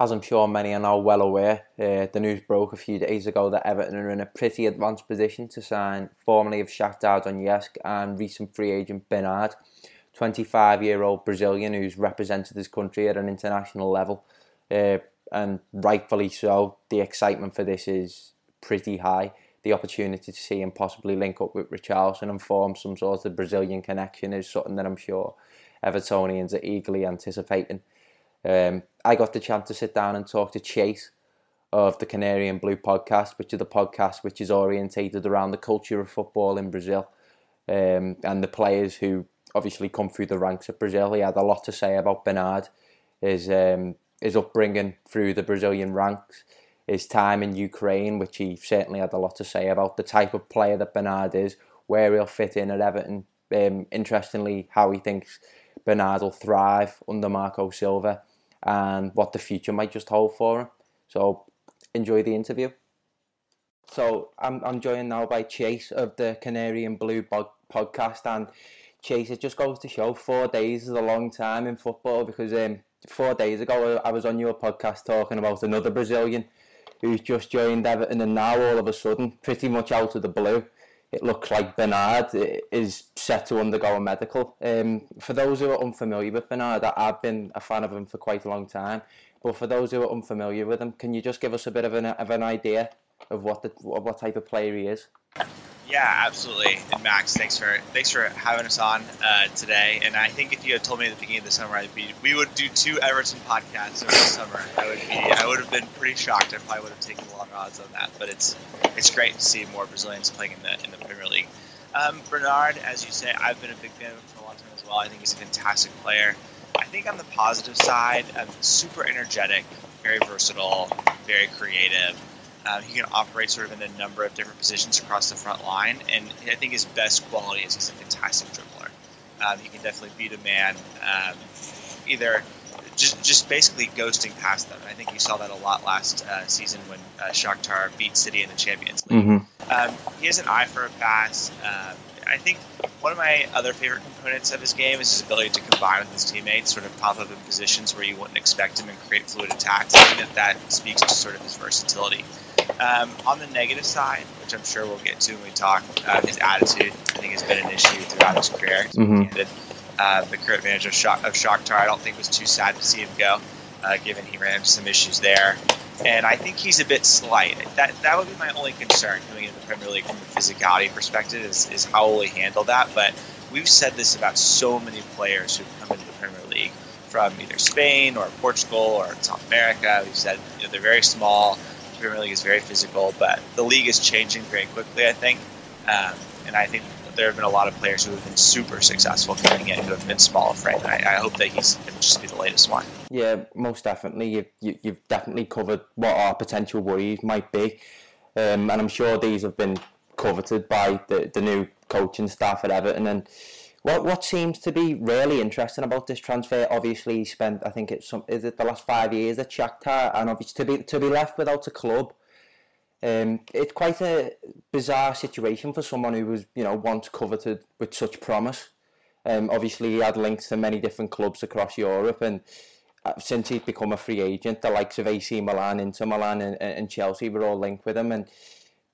As I'm sure many are now well aware, uh, the news broke a few days ago that Everton are in a pretty advanced position to sign formerly of Shakhtar Donetsk and recent free agent Bernard, 25-year-old Brazilian who's represented his country at an international level, uh, and rightfully so. The excitement for this is pretty high. The opportunity to see him possibly link up with Richarlison and form some sort of Brazilian connection is something that I'm sure Evertonians are eagerly anticipating. Um, I got the chance to sit down and talk to Chase of the Canary and Blue podcast, which is the podcast which is orientated around the culture of football in Brazil um, and the players who obviously come through the ranks of Brazil. He had a lot to say about Bernard, his um, his upbringing through the Brazilian ranks, his time in Ukraine, which he certainly had a lot to say about, the type of player that Bernard is, where he'll fit in at Everton. Um, interestingly, how he thinks Bernard will thrive under Marco Silva and what the future might just hold for him. So enjoy the interview. So I'm, I'm joined now by Chase of the Canary and Blue bod- podcast and Chase, it just goes to show four days is a long time in football because um, four days ago I was on your podcast talking about another Brazilian who's just joined Everton and now all of a sudden, pretty much out of the blue, it looks like Bernard is set to undergo a medical. Um, for those who are unfamiliar with Bernard, I've been a fan of him for quite a long time. But for those who are unfamiliar with him, can you just give us a bit of an, of an idea of what the what type of player he is? Yeah, absolutely. And Max, thanks for thanks for having us on uh, today. And I think if you had told me at the beginning of the summer I'd be we would do two Everton podcasts over the summer, I would be I would have been pretty shocked. I probably would have taken long odds on that. But it's it's great to see more Brazilians playing in the in the Premier League. Um, Bernard, as you say, I've been a big fan of him for a long time as well. I think he's a fantastic player. I think on the positive side, um, super energetic, very versatile, very creative. Um, he can operate sort of in a number of different positions across the front line, and I think his best quality is he's a fantastic dribbler. Um, he can definitely beat a man, um, either just just basically ghosting past them. I think you saw that a lot last uh, season when uh, Shakhtar beat City in the Champions League. Mm-hmm. Um, he has an eye for a pass. Um, I think one of my other favorite components of his game is his ability to combine with his teammates, sort of pop up in positions where you wouldn't expect him and create fluid attacks. I think that that speaks to sort of his versatility. Um, on the negative side, which I'm sure we'll get to when we talk, uh, his attitude I think has been an issue throughout his career. Mhm. Uh, the current manager of, Shak- of Shakhtar, I don't think was too sad to see him go, uh, given he ran into some issues there. And I think he's a bit slight. That that would be my only concern coming into the Premier League from a physicality perspective is, is how will he handle that. But we've said this about so many players who've come into the Premier League from either Spain or Portugal or South America. We've said you know, they're very small. Premier League is very physical, but the league is changing very quickly. I think, um, and I think there have been a lot of players who have been super successful coming in who have been small. And I, I hope that he's going to just be the latest one. Yeah, most definitely. You've, you, you've definitely covered what our potential worries might be. Um, and I'm sure these have been coveted by the, the new coaching staff at Everton. And what what seems to be really interesting about this transfer, obviously he spent, I think it's some, is it the last five years at Shakhtar, and obviously to be, to be left without a club, um, it's quite a bizarre situation for someone who was, you know, once coveted with such promise. Um, obviously, he had links to many different clubs across Europe, and uh, since he'd become a free agent, the likes of AC Milan, Inter Milan, and, and Chelsea were all linked with him. And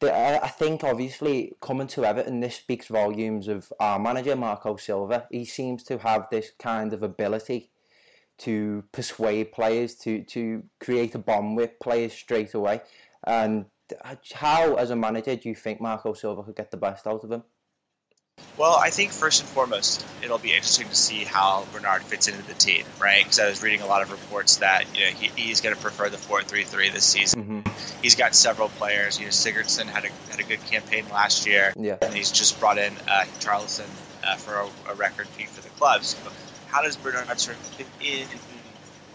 the, I I think, obviously, coming to Everton, this speaks volumes of our manager, Marco Silva. He seems to have this kind of ability to persuade players, to, to create a bond with players straight away. And how, as a manager, do you think Marco Silva could get the best out of him? Well, I think first and foremost, it'll be interesting to see how Bernard fits into the team, right? Because I was reading a lot of reports that you know he, he's going to prefer the four-three-three this season. Mm-hmm. He's got several players. You know, Sigurdsson had a had a good campaign last year, Yeah. and he's just brought in uh, Richarlison uh, for a, a record fee for the club. So, how does Bernard sort of fit in?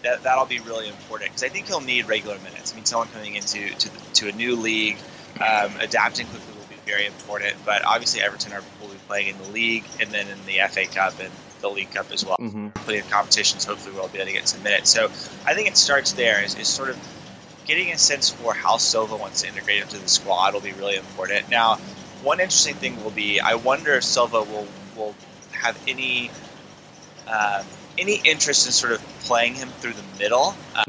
That that'll be really important because I think he'll need regular minutes. I mean, someone coming into to, the, to a new league, um, adapting quickly will be very important. But obviously, Everton are playing in the league and then in the FA Cup and the League Cup as well. Mm-hmm. Plenty of competitions. Hopefully, we'll be able to get some minutes. So I think it starts there. Is, is sort of getting a sense for how Silva wants to integrate into the squad will be really important. Now, one interesting thing will be I wonder if Silva will will have any um, any interest in sort of playing him through the middle, uh,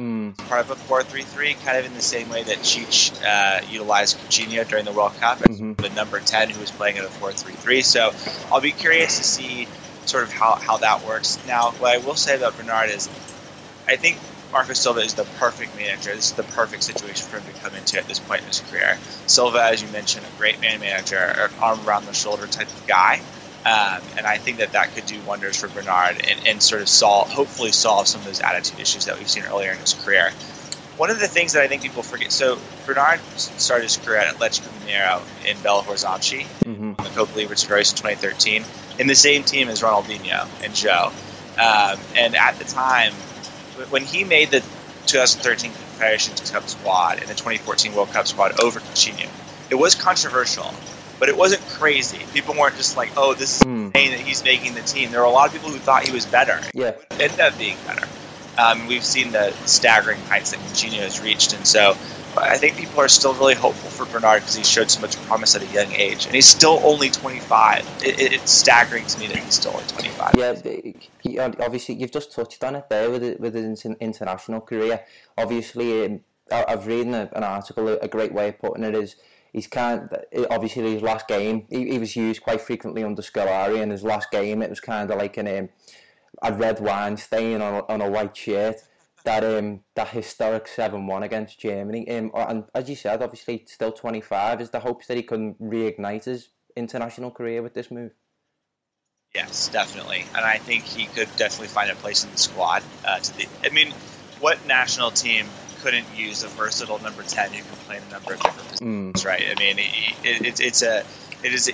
Part of a 4-3-3, kind of in the same way that Tite uh, utilized Coutinho during the World Cup as Mhm. the number 10 who was playing in a 4-3-3. So I'll be curious to see sort of how, how that works. Now, what I will say about Bernard is I think Marco Silva is the perfect manager. This is the perfect situation for him to come into at this point in his career. Silva, as you mentioned, a great man manager, arm around the shoulder type of guy. Um, and I think that that could do wonders for Bernard and, and sort of solve, hopefully solve some of those attitude issues that we've seen earlier in his career. One of the things that I think people forget, so Bernard started his career at Atletico Mineiro in Belo Horizonte, hmm on the Copa Libertadores in 2013, in the same team as Ronaldinho and Joe. Um, and at the time, when he made the 2013 Confederations Cup squad and the 2014 World Cup squad over Coutinho, it was controversial, but it wasn't crazy. People weren't just like, "Oh, this is Mm. insane that he's making the team." There were a lot of people who thought he was better. Yeah. It ended up being better. Um, we've seen the staggering heights that Coutinho has reached, and so I think people are still really hopeful for Bernard because he showed so much promise at a young age, and he's still only 25. It, it, it's staggering to me that he's still only 25. Yeah, he, obviously you've just touched on it there with it, with his international career. Obviously, um, I've read a, an article. A great way of putting it is he's kind. of, Obviously, his last game he, he was used quite frequently under Scolari, and his last game it was kind of like an um, a red wine stain on on a white shirt. That um that historic seven one against Germany. Um, and as you said, obviously still twenty five. Is the hopes that he can reignite his international career with this move? Yes, definitely, and I think he could definitely find a place in the squad. Uh, to the, I mean, what national team couldn't use a versatile number 10 who can play in a number of different positions? Mm. right? I mean, it, it, it's a, it is, a,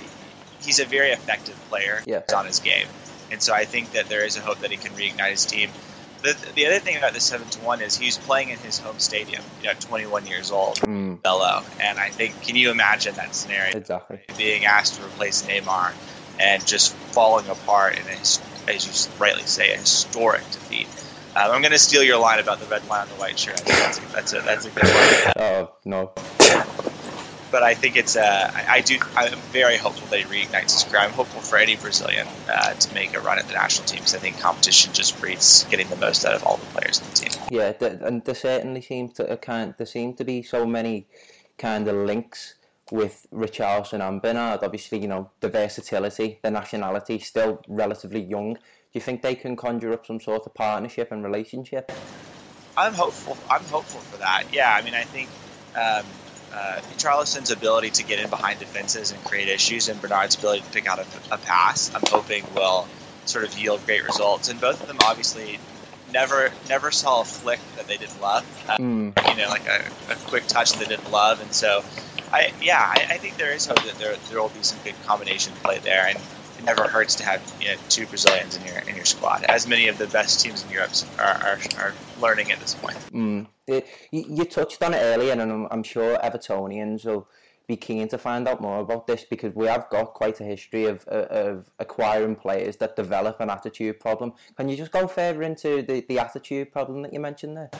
he's a very effective player Yeah. on his game, and so I think that there is a hope that he can reignite his team. The, the other thing about the seven to one is he's playing in his home stadium, you know, 21 years old, Mm, Belo, and I think, can you imagine that scenario? exactly. Being asked to replace Neymar and just falling apart in a, as you rightly say, a historic defeat. Um, I'm going to steal your line about the red line on the white shirt. That's a, that's a, that's a good one. Oh no. but I think it's uh, I, I do I'm very hopeful that he reignites his career. I'm hopeful for any Brazilian uh, to make a run at the national team because I think competition just breeds getting the most out of all the players in the team. Yeah, and there certainly seems to kind there seem to be so many kind of links with Richarlison and Bernard. Obviously, you know the versatility, the nationality, still relatively young. Do you think they can conjure up some sort of partnership and relationship? I'm hopeful. I'm hopeful for that. Yeah, I mean, I think um, uh, Richarlison's ability to get in behind defenses and create issues, and Bernard's ability to pick out a, a pass, I'm hoping will sort of yield great results. And both of them obviously never never saw a flick that they didn't love. Uh, Mm, you know, like a, a quick touch they didn't love, and so I yeah, I, I think there is hope that there there will be some good combination play there, and it never hurts to have you know, two Brazilians in your in your squad, as many of the best teams in Europe are, are, are learning at this point. mm. You, touched on it earlier, and I'm, I'm sure Evertonians will be keen to find out more about this because we have got quite a history of, of acquiring players that develop an attitude problem. Can you just go further into the, the attitude problem that you mentioned there?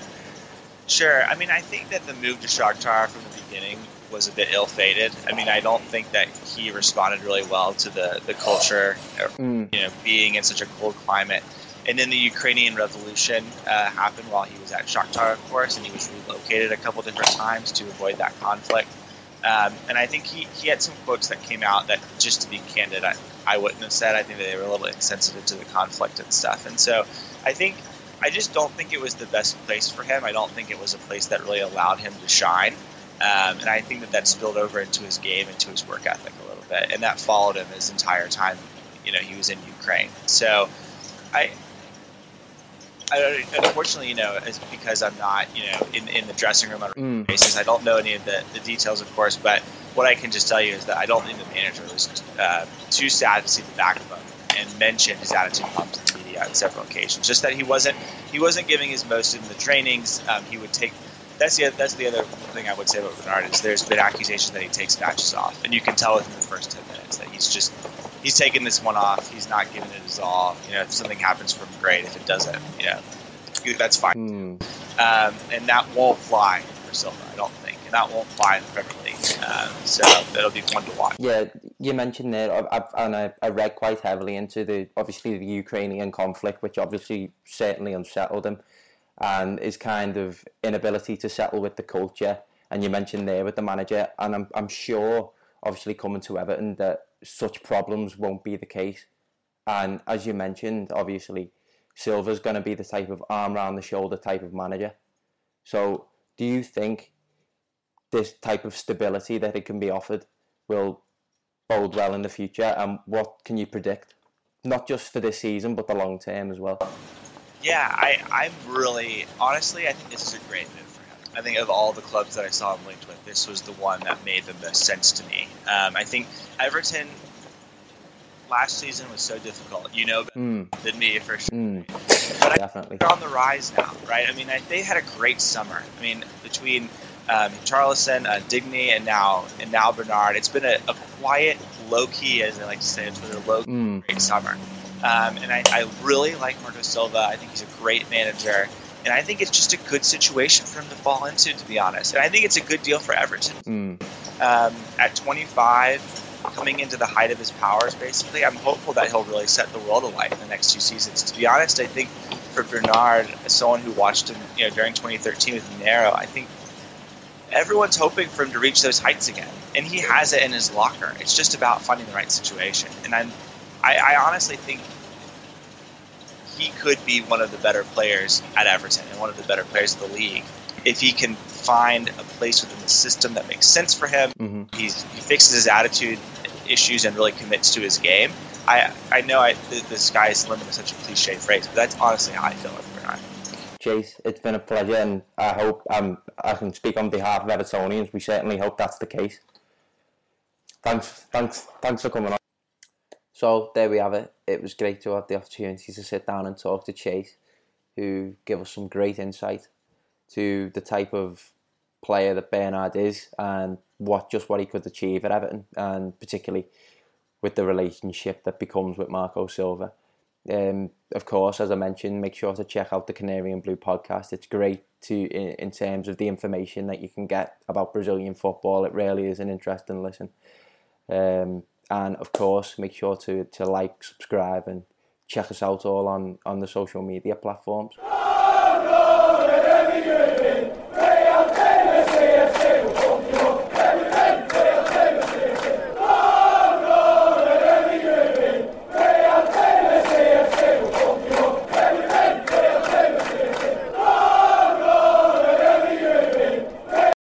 Sure. I mean, I think that the move to Shakhtar from the beginning was a bit ill-fated. I mean, I don't think that he responded really well to the, the culture, Mm, you know, being in such a cold climate. And then the Ukrainian Revolution uh, happened while he was at Shakhtar, of course, and he was relocated a couple different times to avoid that conflict. Um, and I think he, he had some quotes that came out that, just to be candid, I, I wouldn't have said. I think that they were a little insensitive to the conflict and stuff. And so I think I just don't think it was the best place for him. I don't think it was a place that really allowed him to shine. Um, and I think that that spilled over into his game, into his work ethic a little bit, and that followed him his entire time. You know, he was in Ukraine. So, I, I unfortunately, you know, it's because I'm not, you know, in in the dressing room on a mm, basis. I don't know any of the, the details, of course, but what I can just tell you is that I don't think the manager was uh, too sad to see the backbone and mention his attitude problems in on several occasions. Just that he wasn't he wasn't giving his most in the trainings. Um, he would take. That's the that's the other thing I would say about Bernard is there's been accusations that he takes matches off, and you can tell within the first ten minutes that he's just he's taking this one off. He's not giving it his all. You know, if something happens for him, great. If it doesn't, you know, that's fine mm. um, and that won't fly for Silva. I don't think, and that won't fly in the Premier Um, so it'll be fun to watch. Yeah, you mentioned there, I've, and I, I read quite heavily into the obviously the Ukrainian conflict, which obviously certainly unsettled him, and his kind of inability to settle with the culture. And you mentioned there with the manager, and I'm I'm sure, obviously coming to Everton, that such problems won't be the case. And as you mentioned, obviously, Silva's going to be the type of arm around the shoulder type of manager. So, do you think this type of stability that it can be offered will bode well in the future? And what can you predict? Not just for this season, but the long term as well. Yeah, I, I'm really, honestly, I think this is a great move for him. I think of all the clubs that I saw him linked with, this was the one that made the most sense to me. Um, I think Everton last season was so difficult, you know, Mm, than me for sure. mm, But I definitely. they're on the rise now, right? I mean, I, they had a great summer. I mean, between um, Richarlison, uh, Digne, and now and now Bernard, it's been a, a quiet, low key, as they like to say, it's been a low Mm, great summer. Um, and I, I really like Marco Silva. I think he's a great manager. And I think it's just a good situation for him to fall into, to be honest. And I think it's a good deal for Everton. mm, Um, at 25, coming into the height of his powers, basically, I'm hopeful that he'll really set the world alight in the next two seasons. To be honest, I think for Bernard, as someone who watched him you know, during 2013 with Nero, I think everyone's hoping for him to reach those heights again. And he has it in his locker. It's just about finding the right situation. And I'm, I, I honestly think he could be one of the better players at Everton and one of the better players of the league if he can find a place within the system that makes sense for him. hmm He's, he fixes his attitude issues and really commits to his game. I I know I, the, the sky's the limit is such a cliche phrase, but that's honestly how I feel. Chase, it's been a pleasure, and I hope um, I can speak on behalf of Evertonians. We certainly hope that's the case. Thanks, thanks, thanks for coming on. So there we have it. It was great to have the opportunity to sit down and talk to Chase, who gave us some great insight to the type of player that Bernard is and what just what he could achieve at Everton, and particularly with the relationship that becomes with Marco Silva. Um, of course, as I mentioned, make sure to check out the Canary and Blue podcast. It's great to in, in terms of the information that you can get about Brazilian football. It really is an interesting listen. Um, and of course, make sure to, to like, subscribe, and check us out all on, on the social media platforms.